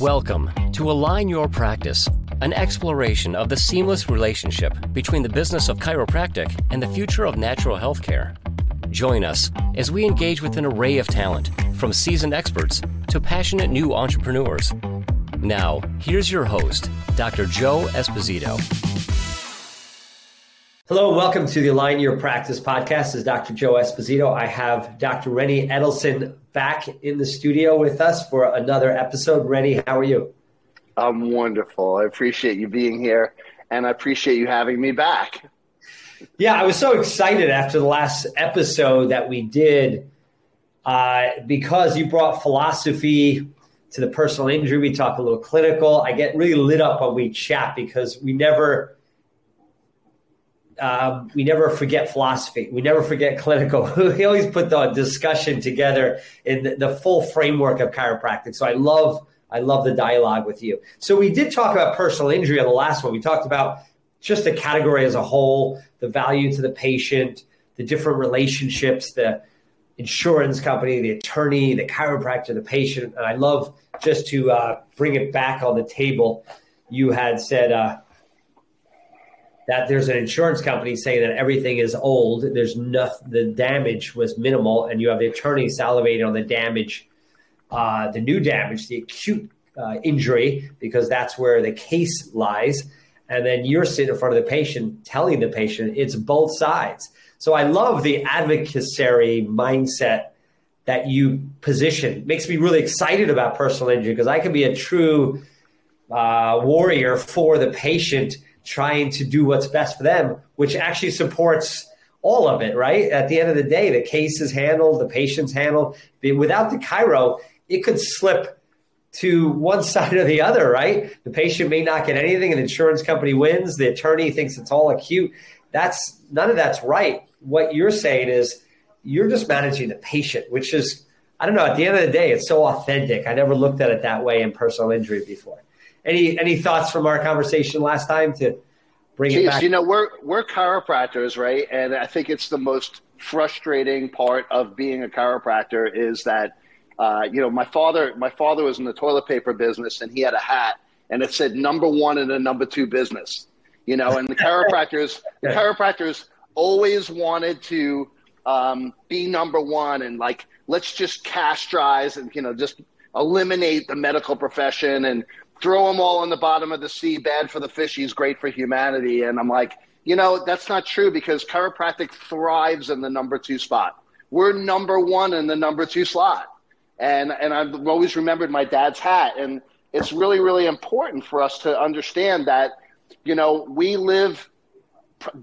Welcome to Align Your Practice, an exploration of the seamless relationship between the business of chiropractic and the future of natural health care. Join us as we engage with an array of talent, from seasoned experts to passionate new entrepreneurs. Now, here's your host, Dr. Joe Esposito. Hello, and welcome to the Align Your Practice podcast. This is Dr. Joe Esposito. I have Dr. Renny Edelson back in the studio with us for another episode. Renny, how are you? I'm wonderful. I appreciate you being here, and I appreciate you having me back. Yeah, I was so excited after the last episode that we did uh, because you brought philosophy to the personal injury. We talk a little clinical. I get really lit up when we chat because we never um, we never forget philosophy. We never forget clinical. we always put the discussion together in the, the, full framework of chiropractic. So I love, I love the dialogue with you. So we did talk about personal injury on the last one. We talked about just the category as a whole, the value to the patient, the different relationships, the insurance company, the attorney, the chiropractor, the patient. And I love just to uh, bring it back on the table. You had said, uh, that there's an insurance company saying that everything is old. There's nothing, the damage was minimal, and you have the attorney salivating on the damage, uh, the new damage, the acute uh, injury, because that's where the case lies. And then you're sitting in front of the patient telling the patient it's both sides. So I love the advocacy mindset that you position. Makes me really excited about personal injury because I can be a true uh, warrior for the patient trying to do what's best for them, which actually supports all of it, right? At the end of the day, the case is handled, the patient's handled. Without the chiro, it could slip to one side or the other, right? The patient may not get anything, the insurance company wins. The attorney thinks it's all acute. That's none of that's right. What you're saying is you're just managing the patient, which is I don't know. At the end of the day, it's so authentic. I never looked at it that way in personal injury before. Any any thoughts from our conversation last time to bring Jeez, it back? You know, we're we're chiropractors, right? And I think it's the most frustrating part of being a chiropractor is that uh, you know my father my father was in the toilet paper business and he had a hat and it said number one in a number two business. You know, and the chiropractors the chiropractors always wanted to um, be number one and like let's just castrize and you know just eliminate the medical profession and throw them all in the bottom of the sea, bad for the fishies, great for humanity. And I'm like, you know, that's not true because chiropractic thrives in the number two spot. We're number one in the number two slot. And, and I've always remembered my dad's hat. And it's really, really important for us to understand that, you know, we live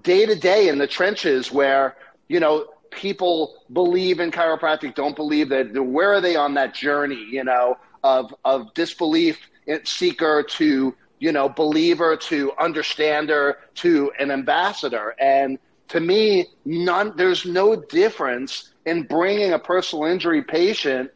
day to day in the trenches where, you know, people believe in chiropractic, don't believe that. Where are they on that journey, you know, of, of disbelief seeker to you know believer to understander to an ambassador. And to me none there's no difference in bringing a personal injury patient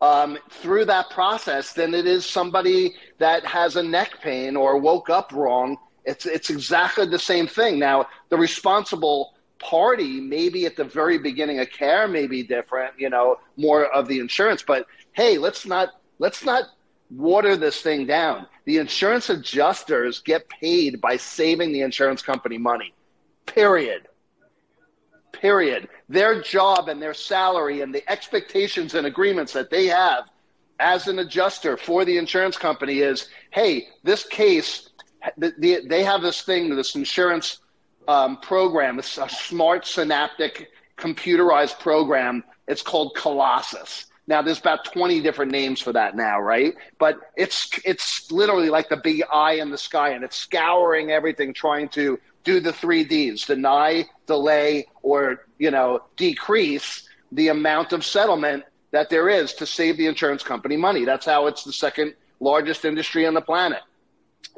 um, through that process than it is somebody that has a neck pain or woke up wrong. It's it's exactly the same thing. Now the responsible party maybe at the very beginning of care may be different you know more of the insurance but hey let's not let's not water this thing down. The insurance adjusters get paid by saving the insurance company money. Period. Period. Their job and their salary and the expectations and agreements that they have as an adjuster for the insurance company is hey, this case, they have this thing, this insurance um, program, it's a smart synaptic computerized program. It's called Colossus now there's about 20 different names for that now, right? But it's it's literally like the big eye in the sky and it's scouring everything trying to do the 3 Ds, deny, delay or, you know, decrease the amount of settlement that there is to save the insurance company money. That's how it's the second largest industry on the planet.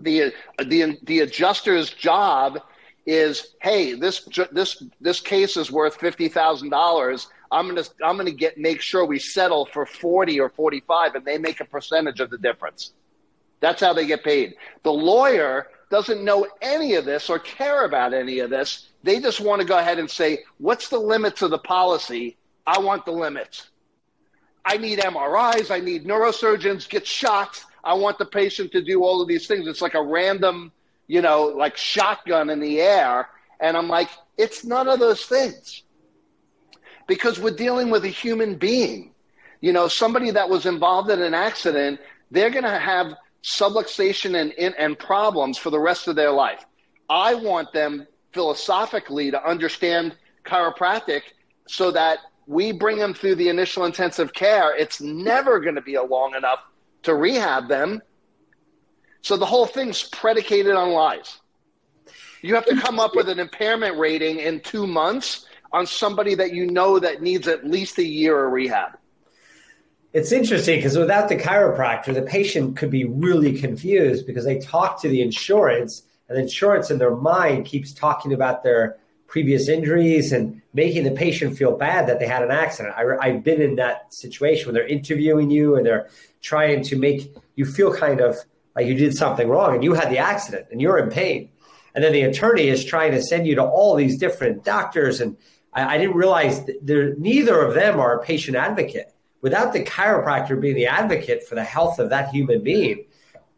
The the the adjuster's job is, hey, this this this case is worth fifty thousand dollars. I'm gonna I'm gonna get make sure we settle for forty or forty five, and they make a percentage of the difference. That's how they get paid. The lawyer doesn't know any of this or care about any of this. They just want to go ahead and say, what's the limits of the policy? I want the limits. I need MRIs, I need neurosurgeons, get shots. I want the patient to do all of these things. It's like a random, you know, like shotgun in the air. And I'm like, it's none of those things. Because we're dealing with a human being. You know, somebody that was involved in an accident, they're going to have subluxation and, and problems for the rest of their life. I want them philosophically to understand chiropractic so that we bring them through the initial intensive care. It's never going to be a long enough to rehab them. So the whole thing's predicated on lies. You have to come up with an impairment rating in two months on somebody that you know that needs at least a year of rehab. It's interesting because without the chiropractor, the patient could be really confused because they talk to the insurance, and the insurance in their mind keeps talking about their previous injuries and making the patient feel bad that they had an accident. I, have been in that situation when they're interviewing you and they're trying to make you feel kind of like you did something wrong and you had the accident and you're in pain. And then the attorney is trying to send you to all these different doctors. And I, I didn't realize there, neither of them are a patient advocate without the chiropractor being the advocate for the health of that human being,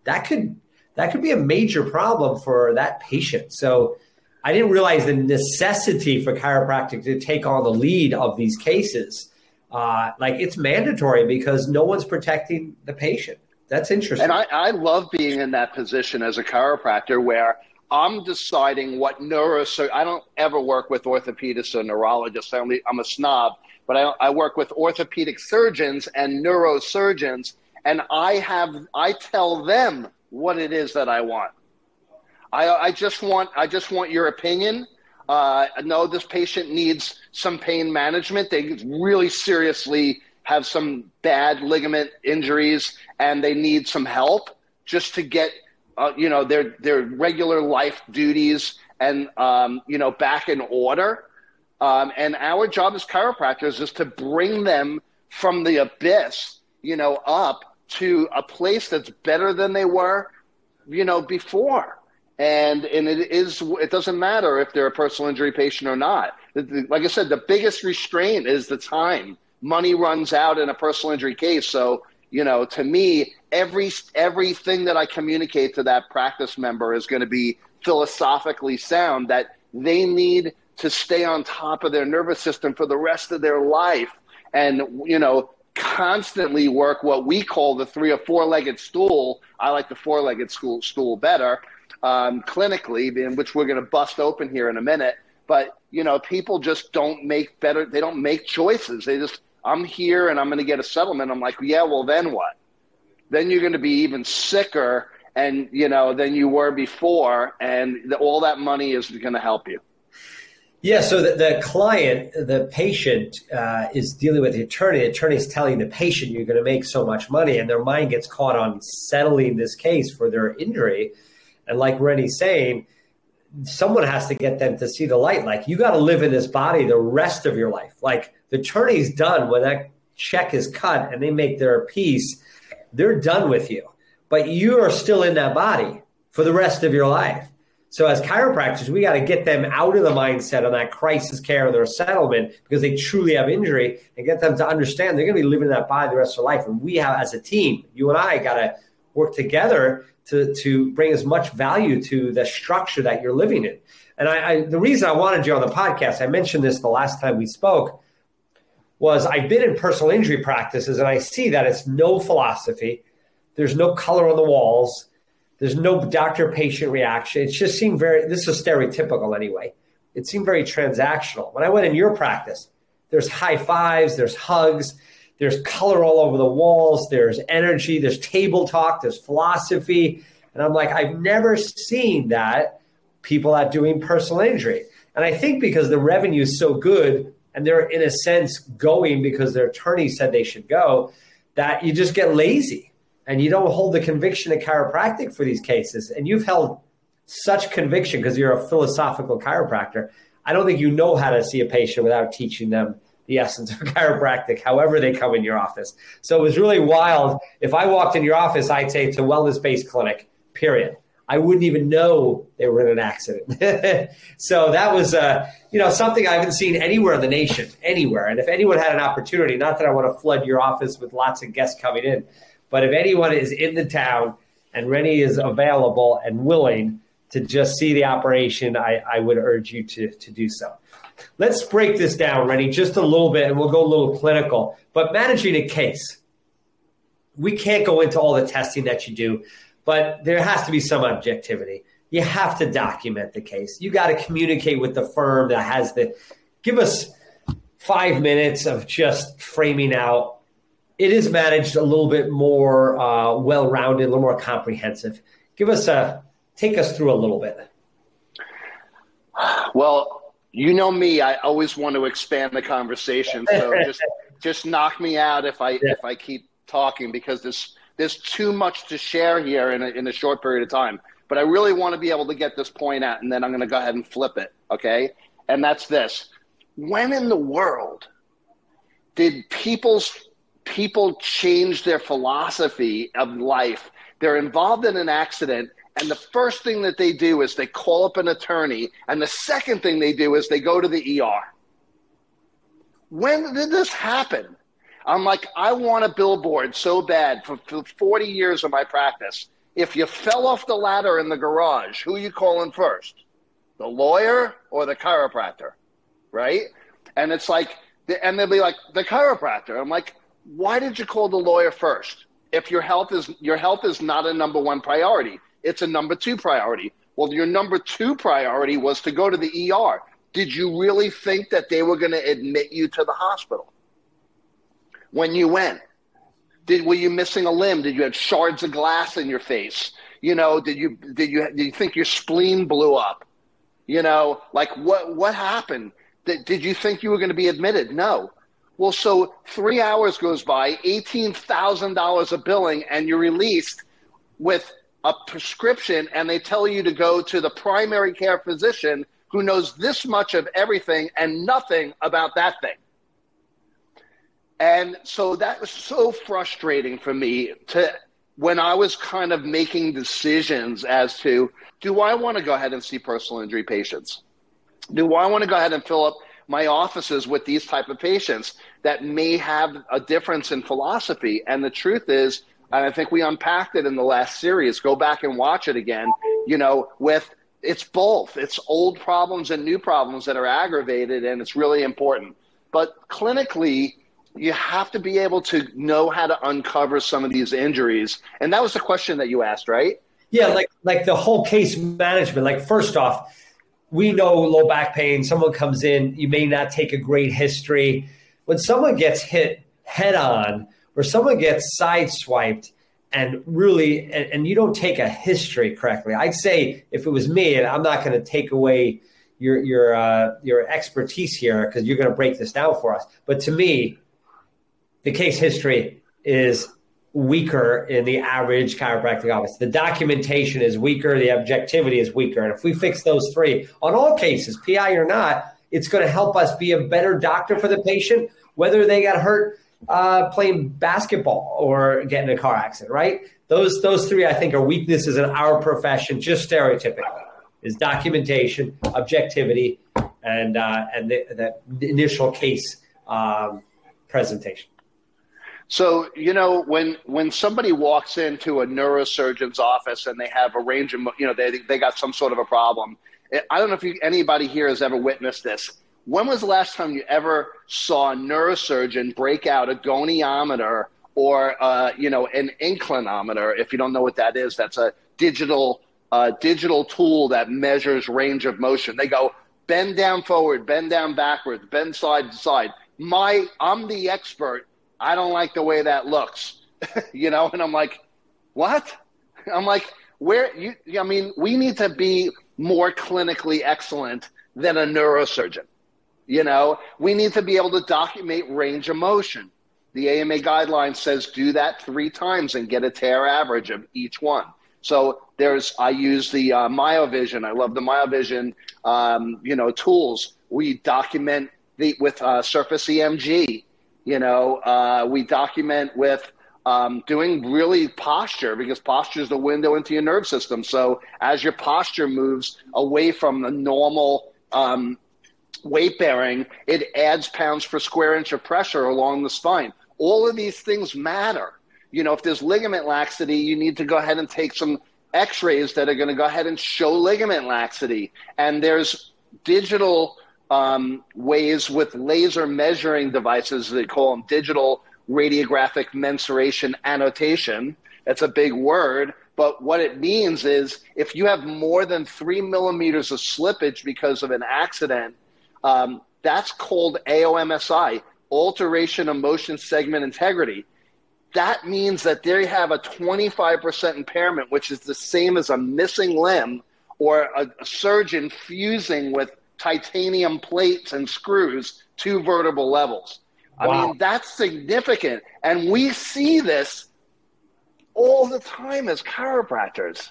that could that could be a major problem for that patient. So I didn't realize the necessity for chiropractic to take on the lead of these cases. Uh, like it's mandatory because no one's protecting the patient. That's interesting. And I, I love being in that position as a chiropractor where I'm deciding what neurosurgeon. I don't ever work with orthopedists or neurologists. I only, I'm a snob but I, I work with orthopedic surgeons and neurosurgeons, and I have I tell them what it is that I want. I, I just want I just want your opinion. Uh, no, this patient needs some pain management. They really seriously have some bad ligament injuries, and they need some help just to get uh, you know their their regular life duties and um, you know back in order. Um, and our job as chiropractors is to bring them from the abyss, you know, up to a place that's better than they were, you know, before. And and it is it doesn't matter if they're a personal injury patient or not. Like I said, the biggest restraint is the time. Money runs out in a personal injury case, so you know, to me, every everything that I communicate to that practice member is going to be philosophically sound. That they need to stay on top of their nervous system for the rest of their life and you know constantly work what we call the three or four legged stool i like the four legged stool, stool better um, clinically in which we're going to bust open here in a minute but you know people just don't make better they don't make choices they just i'm here and i'm going to get a settlement i'm like yeah well then what then you're going to be even sicker and you know than you were before and the, all that money isn't going to help you yeah, so the, the client, the patient uh, is dealing with the attorney. The attorney is telling the patient you're going to make so much money, and their mind gets caught on settling this case for their injury. And like Renny's saying, someone has to get them to see the light. Like you got to live in this body the rest of your life. Like the attorney's done when that check is cut and they make their piece, they're done with you. But you are still in that body for the rest of your life. So as chiropractors, we got to get them out of the mindset on that crisis care or their settlement because they truly have injury and get them to understand they're going to be living in that body the rest of their life. And we have, as a team, you and I got to work together to, to bring as much value to the structure that you're living in. And I, I, the reason I wanted you on the podcast, I mentioned this the last time we spoke, was I've been in personal injury practices and I see that it's no philosophy. There's no color on the walls there's no doctor patient reaction. It just seemed very, this is stereotypical anyway. It seemed very transactional. When I went in your practice, there's high fives, there's hugs, there's color all over the walls, there's energy, there's table talk, there's philosophy. And I'm like, I've never seen that people are doing personal injury. And I think because the revenue is so good and they're in a sense going because their attorney said they should go, that you just get lazy and you don't hold the conviction of chiropractic for these cases, and you've held such conviction because you're a philosophical chiropractor, I don't think you know how to see a patient without teaching them the essence of chiropractic, however they come in your office. So it was really wild. If I walked in your office, I'd say it's a wellness based clinic, period. I wouldn't even know they were in an accident. so that was, uh, you know, something I haven't seen anywhere in the nation, anywhere. And if anyone had an opportunity, not that I want to flood your office with lots of guests coming in, but if anyone is in the town and Renny is available and willing to just see the operation, I, I would urge you to, to do so. Let's break this down, Renny, just a little bit, and we'll go a little clinical. But managing a case, we can't go into all the testing that you do but there has to be some objectivity. You have to document the case. You got to communicate with the firm that has the. Give us five minutes of just framing out. It is managed a little bit more uh, well rounded, a little more comprehensive. Give us a take us through a little bit. Well, you know me; I always want to expand the conversation. So just just knock me out if I yeah. if I keep talking because this there's too much to share here in a, in a short period of time. But I really want to be able to get this point out, and then I'm going to go ahead and flip it. Okay. And that's this. When in the world did people's people change their philosophy of life? They're involved in an accident, and the first thing that they do is they call up an attorney, and the second thing they do is they go to the ER. When did this happen? I'm like, I want a billboard so bad for, for 40 years of my practice. If you fell off the ladder in the garage, who you calling first? The lawyer or the chiropractor? Right? And it's like, and they'll be like, the chiropractor. I'm like, why did you call the lawyer first? If your health is your health is not a number one priority, it's a number two priority. Well, your number two priority was to go to the ER. Did you really think that they were going to admit you to the hospital? When you went? Did were you missing a limb? Did you have shards of glass in your face? You know, did you did you did you think your spleen blew up? You know, like what what happened? Did, did you think you were going to be admitted? No. Well, so three hours goes by, eighteen thousand dollars of billing, and you're released with a prescription, and they tell you to go to the primary care physician who knows this much of everything and nothing about that thing. And so that was so frustrating for me to when I was kind of making decisions as to do I want to go ahead and see personal injury patients? Do I want to go ahead and fill up my offices with these type of patients that may have a difference in philosophy? And the truth is, and I think we unpacked it in the last series. Go back and watch it again. You know, with it's both. It's old problems and new problems that are aggravated, and it's really important. But clinically, you have to be able to know how to uncover some of these injuries. And that was the question that you asked, right? Yeah, like like the whole case management. Like first off, we know low back pain. Someone comes in, you may not take a great history. When someone gets hit head on, or someone gets sideswiped, and really, and, and you don't take a history correctly, I'd say if it was me, and I'm not going to take away your your uh, your expertise here because you're going to break this down for us. But to me, the case history is weaker in the average chiropractic office. The documentation is weaker, the objectivity is weaker. And if we fix those three on all cases, PI or not, it's going to help us be a better doctor for the patient, whether they got hurt uh, playing basketball or getting a car accident, right? Those those three I think are weaknesses in our profession, just stereotypically, is documentation, objectivity, and uh, and the, the initial case um, presentation. So you know when when somebody walks into a neurosurgeon's office and they have a range of you know they they got some sort of a problem. I don't know if you, anybody here has ever witnessed this. When was the last time you ever saw a neurosurgeon break out a goniometer or uh, you know an inclinometer? If you don't know what that is, that's a digital uh, digital tool that measures range of motion. They go bend down forward, bend down backwards, bend side to side. My I'm the expert I don't like the way that looks, you know? And I'm like, what? I'm like, where you, I mean, we need to be more clinically excellent than a neurosurgeon. You know, we need to be able to document range of motion. The AMA guideline says do that three times and get a tear average of each one. So there's, I use the uh, MyoVision. I love the MyoVision, um, you know, tools. We document the with uh, Surface EMG you know, uh, we document with um, doing really posture because posture is the window into your nerve system. So as your posture moves away from the normal um, weight bearing, it adds pounds per square inch of pressure along the spine. All of these things matter. You know, if there's ligament laxity, you need to go ahead and take some x rays that are going to go ahead and show ligament laxity. And there's digital um, ways with laser measuring devices, they call them digital radiographic mensuration annotation. That's a big word, but what it means is if you have more than three millimeters of slippage because of an accident, um, that's called AOMSI, alteration of motion segment integrity. That means that they have a 25% impairment, which is the same as a missing limb or a, a surgeon fusing with titanium plates and screws to vertebral levels. Wow. I mean, that's significant. And we see this all the time as chiropractors.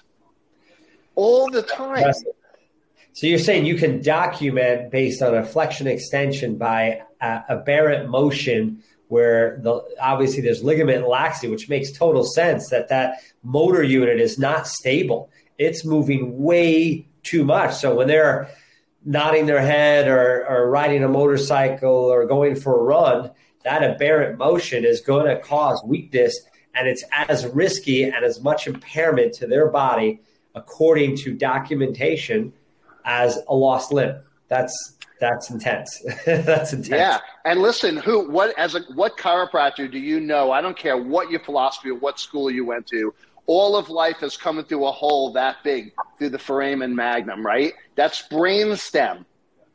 All the time. So you're saying you can document based on a flexion extension by a aberrant motion where the obviously there's ligament laxity, which makes total sense that that motor unit is not stable. It's moving way too much. So when they're nodding their head or, or riding a motorcycle or going for a run, that aberrant motion is going to cause weakness and it's as risky and as much impairment to their body according to documentation as a lost limb. That's that's intense. that's intense. Yeah, and listen, who, what, as a, what chiropractor do you know? I don't care what your philosophy or what school you went to all of life is coming through a hole that big through the foramen magnum, right? That's brain stem.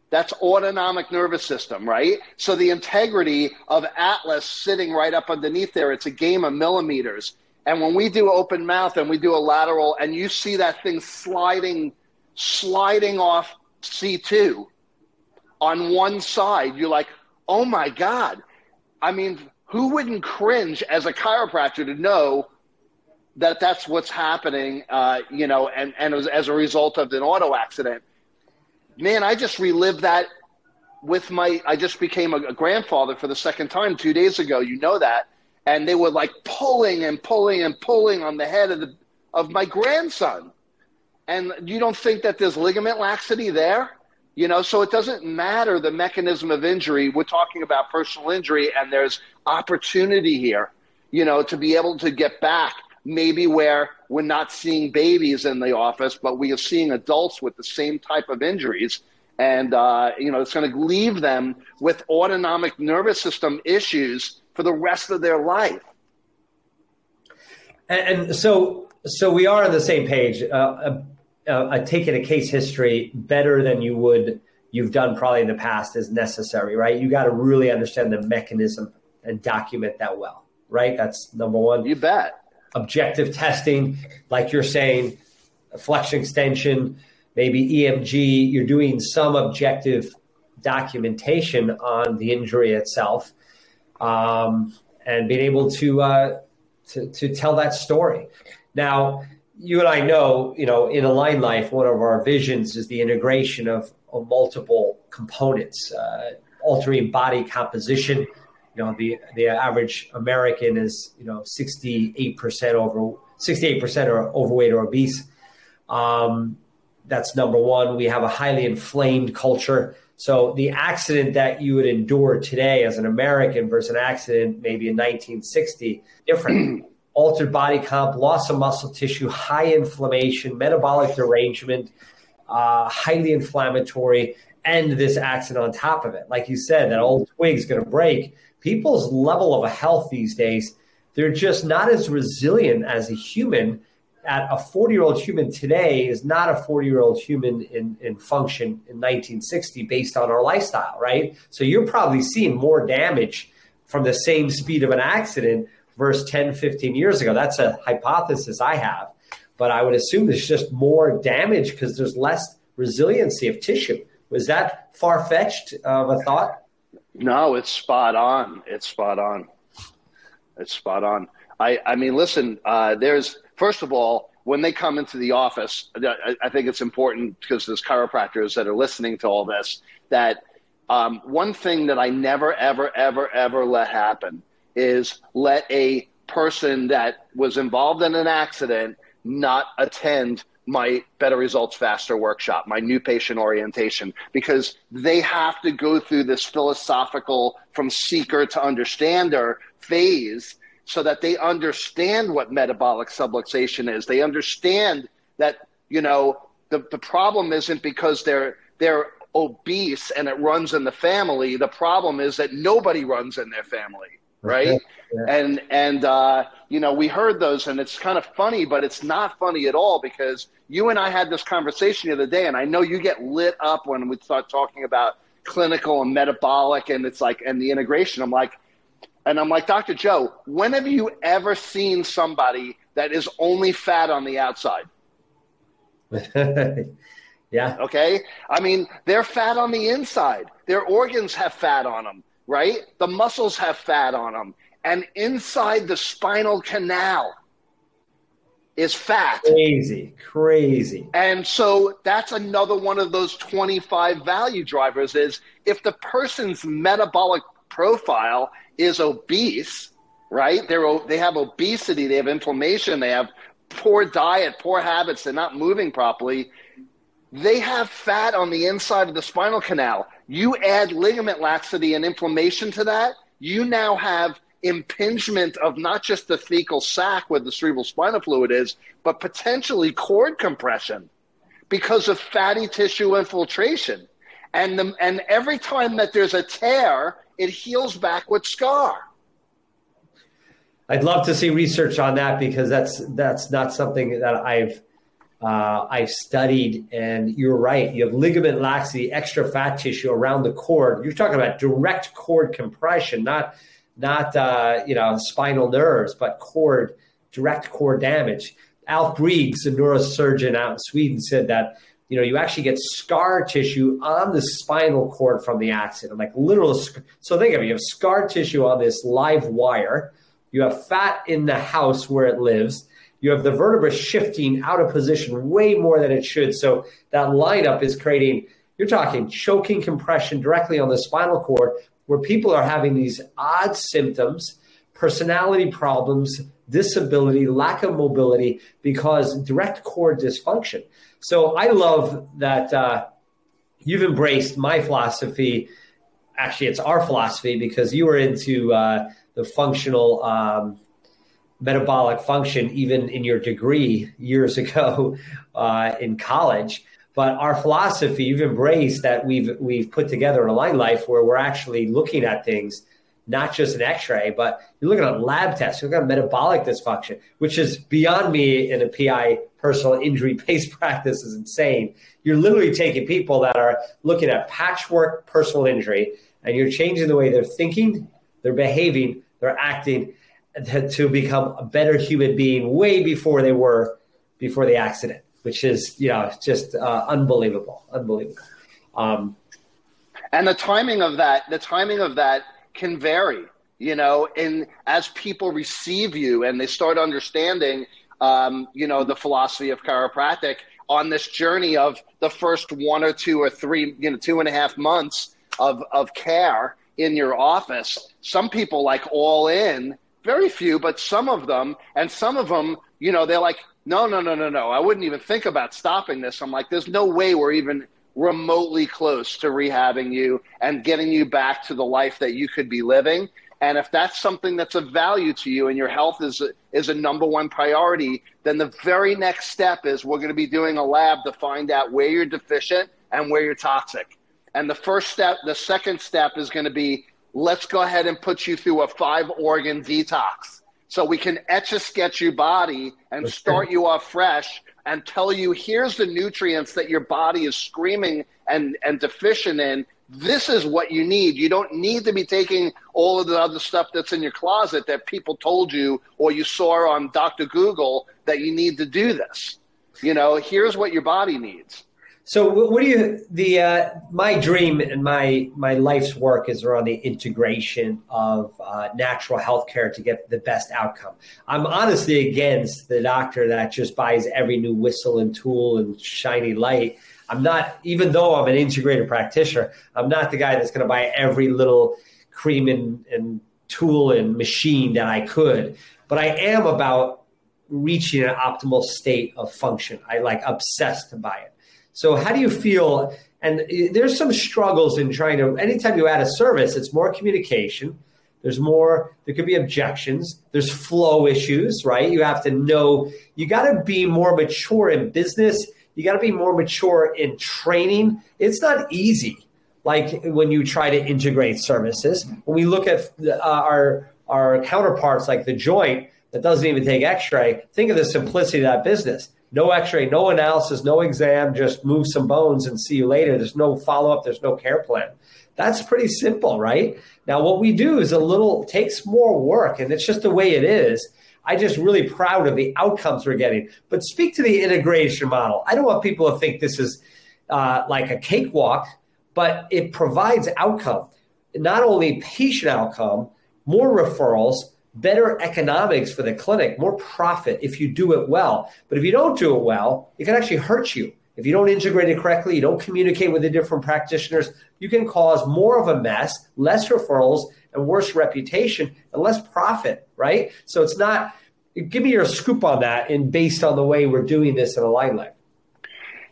That's autonomic nervous system, right? So the integrity of Atlas sitting right up underneath there, it's a game of millimeters. And when we do open mouth and we do a lateral and you see that thing sliding, sliding off C2 on one side, you're like, oh my God. I mean, who wouldn't cringe as a chiropractor to know that that's what's happening, uh, you know, and, and as, as a result of an auto accident. Man, I just relived that with my, I just became a, a grandfather for the second time two days ago. You know that. And they were like pulling and pulling and pulling on the head of the, of my grandson. And you don't think that there's ligament laxity there? You know, so it doesn't matter the mechanism of injury. We're talking about personal injury, and there's opportunity here, you know, to be able to get back maybe where we're not seeing babies in the office, but we are seeing adults with the same type of injuries. And, uh, you know, it's going to leave them with autonomic nervous system issues for the rest of their life. And, and so, so we are on the same page. Uh, uh, uh, taking a case history better than you would you've done probably in the past is necessary, right? You got to really understand the mechanism and document that well, right? That's number one. You bet objective testing, like you're saying, flexion extension, maybe EMG, you're doing some objective documentation on the injury itself, um, and being able to, uh, to to tell that story. Now, you and I know, you know, in AlignLife, one of our visions is the integration of, of multiple components, uh, altering body composition you know the the average American is you know 68 percent over 68 percent are overweight or obese. Um, that's number one. We have a highly inflamed culture. So the accident that you would endure today as an American versus an accident maybe in 1960 different. Altered body comp, loss of muscle tissue, high inflammation, metabolic derangement, uh, highly inflammatory, and this accident on top of it. Like you said, that old twig's going to break people's level of health these days, they're just not as resilient as a human. At a 40 year old human today is not a 40 year old human in, in function in 1960 based on our lifestyle, right? So you're probably seeing more damage from the same speed of an accident versus 10, 15 years ago. That's a hypothesis I have. But I would assume there's just more damage because there's less resiliency of tissue. Was that far fetched of a thought? No, it's spot on. It's spot on. It's spot on. I, I mean, listen, uh, there's, first of all, when they come into the office, I, I think it's important because there's chiropractors that are listening to all this that um, one thing that I never, ever, ever, ever let happen is let a person that was involved in an accident not attend my better results faster workshop, my new patient orientation, because they have to go through this philosophical from seeker to understander phase so that they understand what metabolic subluxation is. They understand that, you know, the, the problem isn't because they're they're obese and it runs in the family. The problem is that nobody runs in their family, right? yeah. And and uh, you know we heard those, and it's kind of funny, but it's not funny at all because you and I had this conversation the other day, and I know you get lit up when we start talking about clinical and metabolic, and it's like and the integration. I'm like, and I'm like, Dr. Joe, when have you ever seen somebody that is only fat on the outside? yeah. Okay. I mean, they're fat on the inside. Their organs have fat on them, right? The muscles have fat on them. And inside the spinal canal is fat. Crazy, crazy. And so that's another one of those 25 value drivers is if the person's metabolic profile is obese, right? They're, they have obesity, they have inflammation, they have poor diet, poor habits, they're not moving properly. They have fat on the inside of the spinal canal. You add ligament laxity and inflammation to that, you now have impingement of not just the thecal sac where the cerebral spinal fluid is, but potentially cord compression because of fatty tissue infiltration. And, the, and every time that there's a tear, it heals back with scar. I'd love to see research on that because that's that's not something that I've uh, I've studied. And you're right. You have ligament laxity, extra fat tissue around the cord. You're talking about direct cord compression, not not uh, you know spinal nerves, but cord direct cord damage. Alf Breig, a neurosurgeon out in Sweden, said that you know you actually get scar tissue on the spinal cord from the accident, like literal. So think of it: you have scar tissue on this live wire you have fat in the house where it lives. You have the vertebra shifting out of position way more than it should. So that lineup is creating, you're talking choking compression directly on the spinal cord, where people are having these odd symptoms, personality problems, disability, lack of mobility because direct cord dysfunction. So I love that uh, you've embraced my philosophy. Actually, it's our philosophy because you were into uh, the functional um, metabolic function even in your degree years ago uh, in college. But our philosophy, you've embraced that we've we've put together in AlignLife where we're actually looking at things, not just an X-ray, but you're looking at lab tests, you're looking at metabolic dysfunction, which is beyond me in a PI personal injury based practice is insane. You're literally taking people that are looking at patchwork personal injury and you're changing the way they're thinking they're behaving, they're acting to, become a better human being way before they were before the accident, which is you know just uh, unbelievable, unbelievable. Um, and the timing of that, the timing of that can vary. You know, and as people receive you and they start understanding, um, you know, the philosophy of chiropractic on this journey of the first one or two or three, you know, two and a half months of of care in your office. Some people like all in, very few, but some of them, and some of them, you know, they're like, no, no, no, no, no. I wouldn't even think about stopping this. I'm like, there's no way we're even remotely close to rehabbing you and getting you back to the life that you could be living. And if that's something that's of value to you and your health is a, is a number one priority, then the very next step is we're going to be doing a lab to find out where you're deficient and where you're toxic. And the first step, the second step is going to be let's go ahead and put you through a five organ detox so we can etch a sketch your body and start you off fresh and tell you here's the nutrients that your body is screaming and, and deficient in. This is what you need. You don't need to be taking all of the other stuff that's in your closet that people told you or you saw on Dr. Google that you need to do this. You know, here's what your body needs. So, what do you the uh, my dream and my my life's work is around the integration of uh, natural healthcare to get the best outcome. I'm honestly against the doctor that just buys every new whistle and tool and shiny light. I'm not, even though I'm an integrated practitioner, I'm not the guy that's going to buy every little cream and, and tool and machine that I could. but I am about reaching an optimal state of function. I like obsessed by it. So how do you feel? And there's some struggles in trying to. Anytime you add a service, it's more communication. There's more. There could be objections. There's flow issues, right? You have to know. You got to be more mature in business. You got to be more mature in training. It's not easy. Like when you try to integrate services. When we look at uh, our our counterparts, like the joint that doesn't even take X-ray. Think of the simplicity of that business no x-ray no analysis no exam just move some bones and see you later. There's no follow-up there's no care plan. That's pretty simple right? Now what we do is a little takes more work and it's just the way it is. I just really proud of the outcomes we're getting. But speak to the integration model. I don't want people to think this is uh, like a cakewalk but it provides outcome. Not only patient outcome more referrals better economics for the clinic, more profit if you do it well. But if you don't do it well, it can actually hurt you. If you don't integrate it correctly, you don't communicate with the different practitioners, you can cause more of a mess, less referrals, and worse reputation and less profit, right? So it's not, give me your scoop on that and based on the way we're doing this in AlignLife.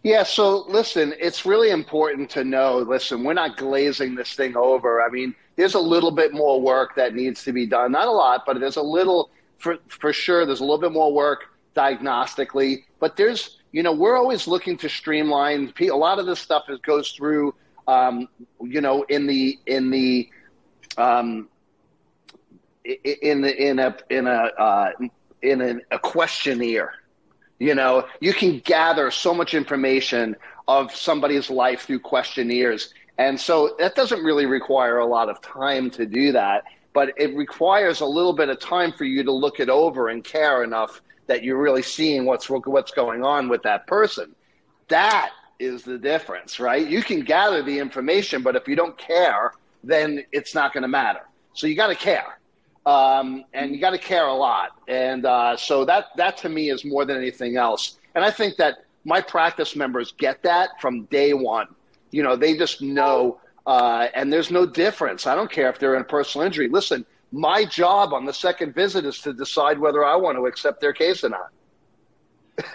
Yeah, so listen, it's really important to know listen, we're not glazing this thing over. I mean, there's a little bit more work that needs to be done. Not a lot, but there's a little, for, for sure, there's a little bit more work diagnostically. But there's, you know, we're always looking to streamline. A lot of this stuff is, goes through, um, you know, in the, in the, um, in the, in a, in a, uh, in a, a questionnaire you know, you can gather so much information of somebody's life through questionnaires. And so that doesn't really require a lot of time to do that, but it requires a little bit of time for you to look it over and care enough that you're really seeing what's what's going on with that person. That is the difference, right? You can gather the information, but if you don't care, then it's not going to matter. So you got to care um, and you got to care a lot. And uh, so that that to me is more than anything else. And I think that my practice members get that from day one. You know, they just know, uh, and there's no difference. I don't care if they're in a personal injury. Listen, my job on the second visit is to decide whether I want to accept their case or not.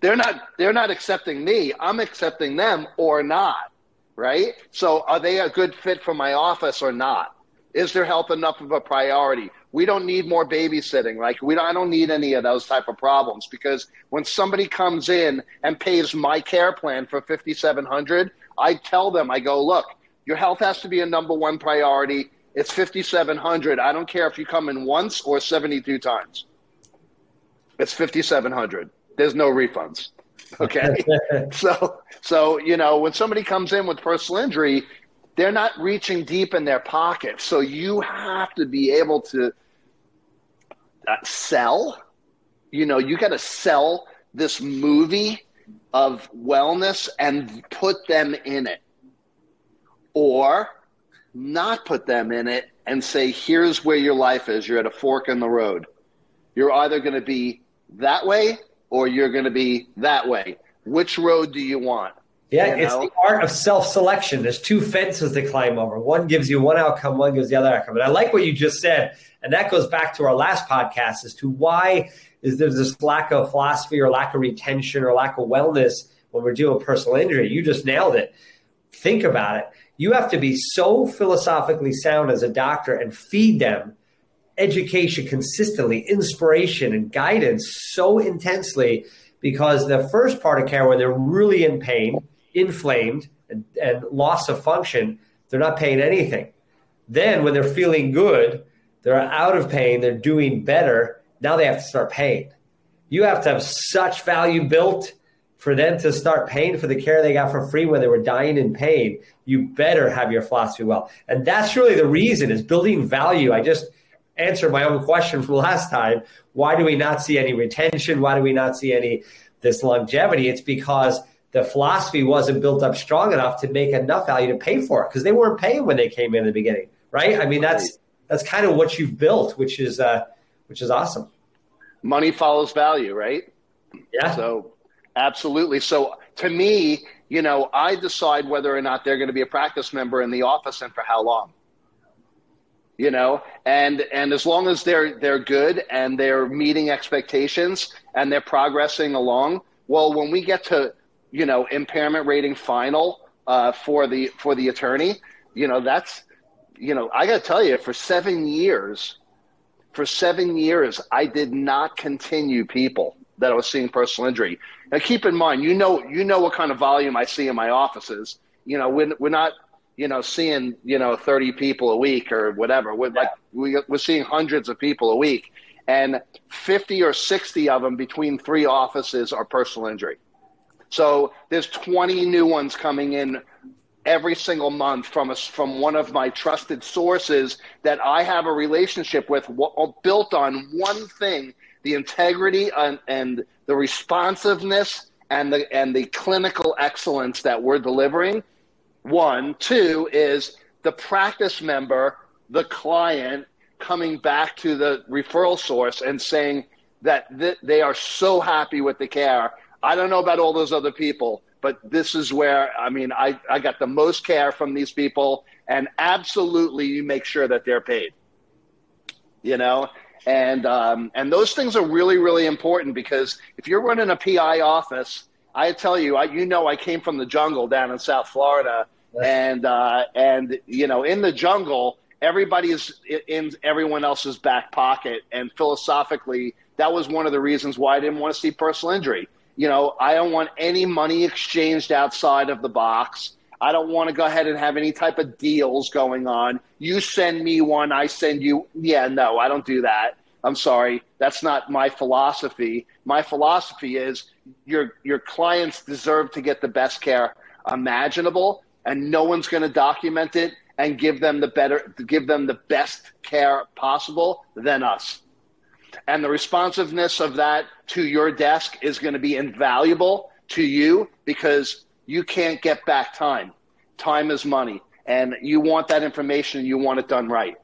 they're not they're not accepting me. I'm accepting them or not. Right? So are they a good fit for my office or not? Is their health enough of a priority? We don't need more babysitting. Like we, don't, I don't need any of those type of problems because when somebody comes in and pays my care plan for fifty seven hundred, I tell them, I go, look, your health has to be a number one priority. It's fifty seven hundred. I don't care if you come in once or seventy two times. It's fifty seven hundred. There's no refunds. Okay. so so you know when somebody comes in with personal injury, they're not reaching deep in their pocket. So you have to be able to uh, sell. You know, you got to sell this movie of wellness and put them in it. Or not put them in it and say, here's where your life is. You're at a fork in the road. You're either going to be that way or you're going to be that way. Which road do you want? Yeah, you it's know? the art of self selection. There's two fences to climb over. One gives you one outcome, one gives the other outcome. And I like what you just said. And that goes back to our last podcast as to why is there's this lack of philosophy or lack of retention or lack of wellness when we're dealing with personal injury. You just nailed it. Think about it. You have to be so philosophically sound as a doctor and feed them education consistently, inspiration and guidance so intensely because the first part of care when they're really in pain inflamed and, and loss of function, they're not paying anything. Then when they're feeling good, they're out of pain, they're doing better. Now they have to start paying. You have to have such value built for them to start paying for the care they got for free when they were dying in pain. You better have your philosophy well. And that's really the reason is building value. I just answered my own question from last time. Why do we not see any retention? Why do we not see any this longevity? It's because the philosophy wasn't built up strong enough to make enough value to pay for it because they weren't paying when they came in, in the beginning, right? I mean, that's that's kind of what you've built, which is uh, which is awesome. Money follows value, right? Yeah. So absolutely. So to me, you know, I decide whether or not they're going to be a practice member in the office and for how long. you know and and as long as they're they're good and they're meeting expectations and they're progressing along well when we get to you know impairment rating final uh, for the for the attorney you know that's you know i got to tell you for seven years for seven years i did not continue people that i was seeing personal injury now keep in mind you know you know what kind of volume i see in my offices you know we're, we're not you know, seeing, you know, 30 people a week or whatever. We're like, we, we're seeing hundreds of people a week and 50 or 60 of them between three offices are personal injury. So there's 20 new ones coming in every single month from a, from one of my trusted sources that I have a relationship with uh, built on one thing, the integrity and, and the responsiveness and the, and the clinical excellence that we're delivering one. Two is the practice member, the client, coming back to the referral source and saying that th- they are so happy with the care. I don't know about all those other people, but this is where, I mean, I, I got the most care from these people, and absolutely you make sure that they're paid. You know? And, um, and those things are really, really important because if you're running a PI office, I tell you, I, you know, I came from the jungle down in South Florida, and uh, and you know, in the jungle, everybody is in everyone else's back pocket, and philosophically, that was one of the reasons why I didn't want to see personal injury. You know, I don't want any money exchanged outside of the box. I don't want to go ahead and have any type of deals going on. You send me one, I send you. Yeah, no, I don't do that. I'm sorry. That's not my philosophy. My philosophy is your your clients deserve to get the best care imaginable and no one's going to document it and give them the better give them the best care possible than us and the responsiveness of that to your desk is going to be invaluable to you because you can't get back time. Time is money. And you want that information you want it done right.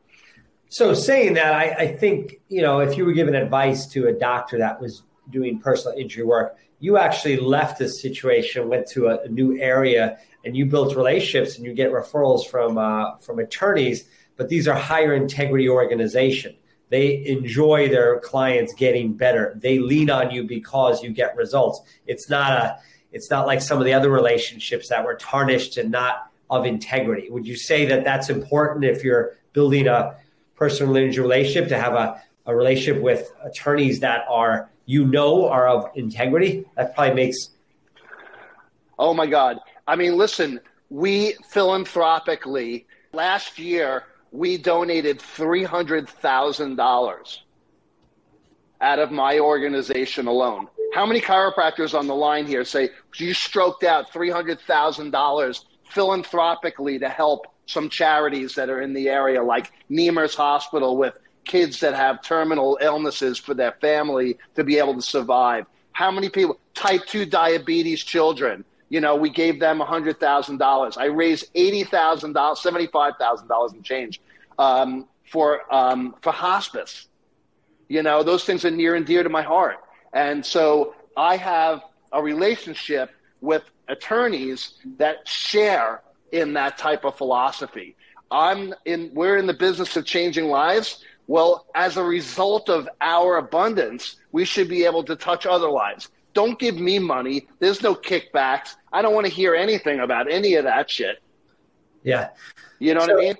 So saying that I, I think you know if you were giving advice to a doctor that was doing personal injury work you actually left this situation went to a, a new area and you built relationships and you get referrals from uh, from attorneys, but these are higher integrity organization. They enjoy their clients getting better. They lean on you because you get results. It's not a it's not like some of the other relationships that were tarnished and not of integrity. Would you say that that's important if you're building a personal relationship to have a, a relationship with attorneys that are you know are of integrity? That probably makes. Oh my God! I mean, listen, we philanthropically, last year, we donated $300,000 out of my organization alone. How many chiropractors on the line here say you stroked out $300,000 philanthropically to help some charities that are in the area, like Nemours Hospital with kids that have terminal illnesses for their family to be able to survive? How many people, type 2 diabetes children, you know, we gave them $100,000. I raised $80,000, $75,000 and change um, for, um, for hospice. You know, those things are near and dear to my heart. And so I have a relationship with attorneys that share in that type of philosophy. I'm in, we're in the business of changing lives. Well, as a result of our abundance, we should be able to touch other lives. Don't give me money. There's no kickbacks. I don't want to hear anything about any of that shit. Yeah. You know so, what I mean?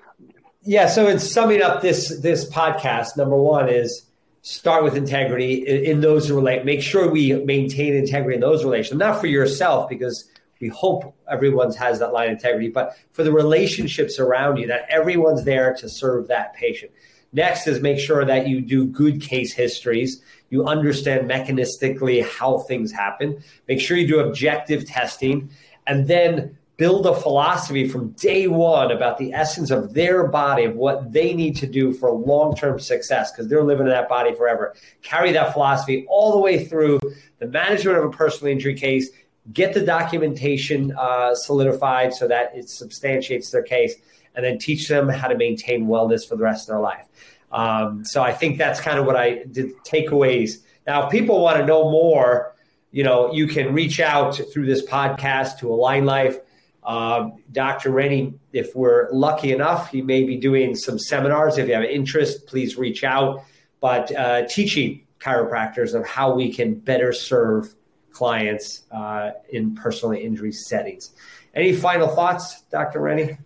Yeah. So in summing up this this podcast, number one is start with integrity in, in those relate. Make sure we maintain integrity in those relations, not for yourself because we hope everyone's has that line of integrity, but for the relationships around you, that everyone's there to serve that patient. Next is make sure that you do good case histories you understand mechanistically how things happen. Make sure you do objective testing and then build a philosophy from day one about the essence of their body, of what they need to do for long term success, because they're living in that body forever. Carry that philosophy all the way through the management of a personal injury case, get the documentation uh, solidified so that it substantiates their case, and then teach them how to maintain wellness for the rest of their life. Um, so I think that's kind of what I did takeaways. Now, if people want to know more, you know, you can reach out through this podcast to AlignLife. Um, Dr. Renny, if we're lucky enough, he may be doing some seminars. If you have interest, please reach out. But uh, teaching chiropractors of how we can better serve clients uh, in personal injury settings. Any final thoughts, Dr. Renny?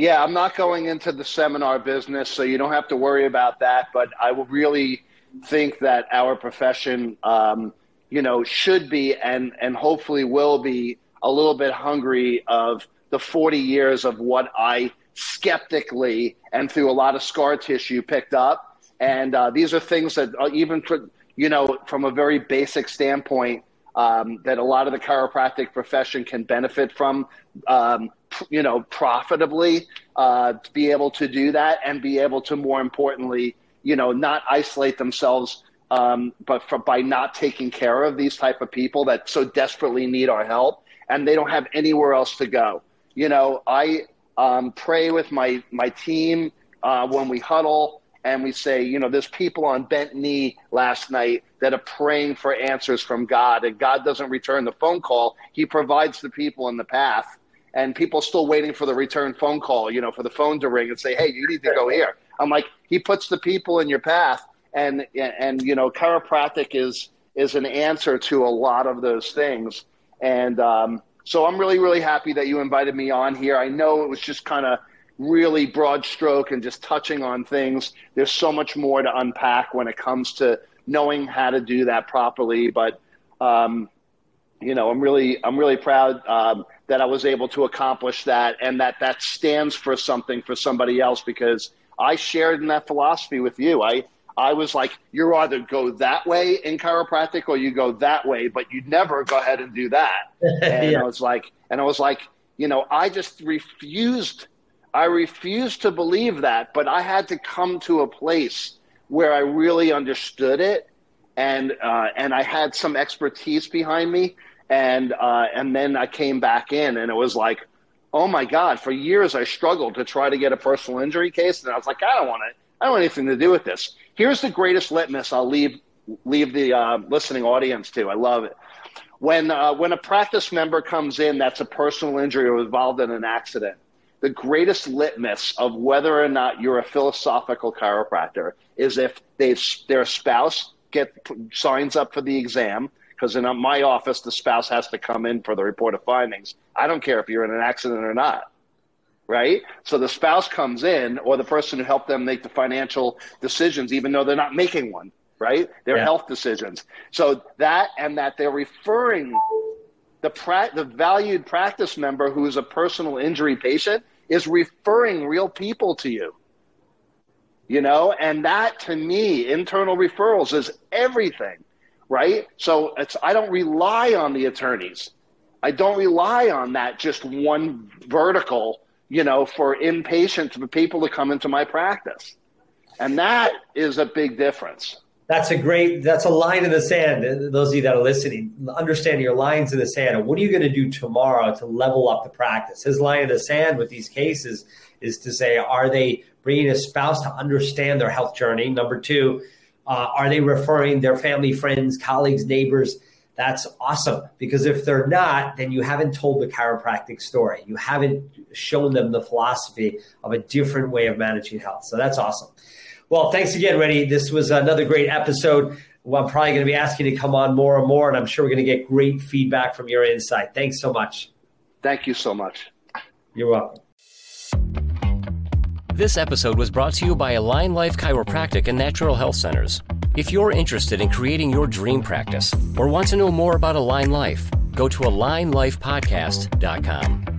Yeah, I'm not going into the seminar business, so you don't have to worry about that. But I will really think that our profession, um, you know, should be and and hopefully will be a little bit hungry of the 40 years of what I skeptically and through a lot of scar tissue picked up. And uh, these are things that uh, even for, you know, from a very basic standpoint, um, that a lot of the chiropractic profession can benefit from, um, you know, profitably uh, to be able to do that and be able to, more importantly, you know, not isolate themselves, um, but for, by not taking care of these type of people that so desperately need our help and they don't have anywhere else to go. You know, I um, pray with my my team uh, when we huddle and we say, you know, there's people on bent knee last night that are praying for answers from God, and God doesn't return the phone call. He provides the people in the path, and people still waiting for the return phone call, you know, for the phone to ring and say, hey, you need to go here. I'm like, He puts the people in your path, and and you know, chiropractic is is an answer to a lot of those things. And um, so I'm really, really happy that you invited me on here. I know it was just kind of really broad stroke and just touching on things. There's so much more to unpack when it comes to knowing how to do that properly. But um, you know, I'm really, I'm really proud um, that I was able to accomplish that, and that that stands for something for somebody else because I shared in that philosophy with you. I I was like, you either go that way in chiropractic or you go that way, but you never go ahead and do that. And yeah. I was like, and I was like, you know, I just refused. I refused to believe that, but I had to come to a place where I really understood it, and uh, and I had some expertise behind me, and uh, and then I came back in, and it was like, oh my god! For years I struggled to try to get a personal injury case, and I was like, I don't want it. I don't want anything to do with this. Here's the greatest litmus I'll leave leave the uh, listening audience to. I love it. When uh, when a practice member comes in that's a personal injury or involved in an accident, the greatest litmus of whether or not you're a philosophical chiropractor is if they their spouse get signs up for the exam because in uh, my office the spouse has to come in for the report of findings. I don't care if you're in an accident or not right? So the spouse comes in, or the person who helped them make the financial decisions, even though they're not making one, right? They're yeah. health decisions. So that and that they're referring the pra- the valued practice member who is a personal injury patient is referring real people to you. You know, and that to me, internal referrals is everything, right? So it's I don't rely on the attorneys. I don't rely on that just one vertical you know, for inpatient for people to come into my practice. And that is a big difference. That's a great, that's a line in the sand. Those of you that are listening, understand your lines in the sand. what are you going to do tomorrow to level up the practice? His line in the sand with these cases is to say, are they bringing a spouse to understand their health journey? Number two, uh, are they referring their family, friends, colleagues, neighbors? that's awesome because if they're not, then you haven't told the chiropractic story. You haven't shown them the philosophy of a different way of managing health. So that's awesome. Well, thanks again, Renny. This was another great episode. Well, I'm probably going to be asking you to come on more and more, and I'm sure we're going to get great feedback from your insight. Thanks so much. Thank you so much. You're welcome. This episode was brought to you by AlignLife Chiropractic and Natural Health Centers. If you're interested in creating your dream practice or want to know more about AlignLife, go to alignlifepodcast.com.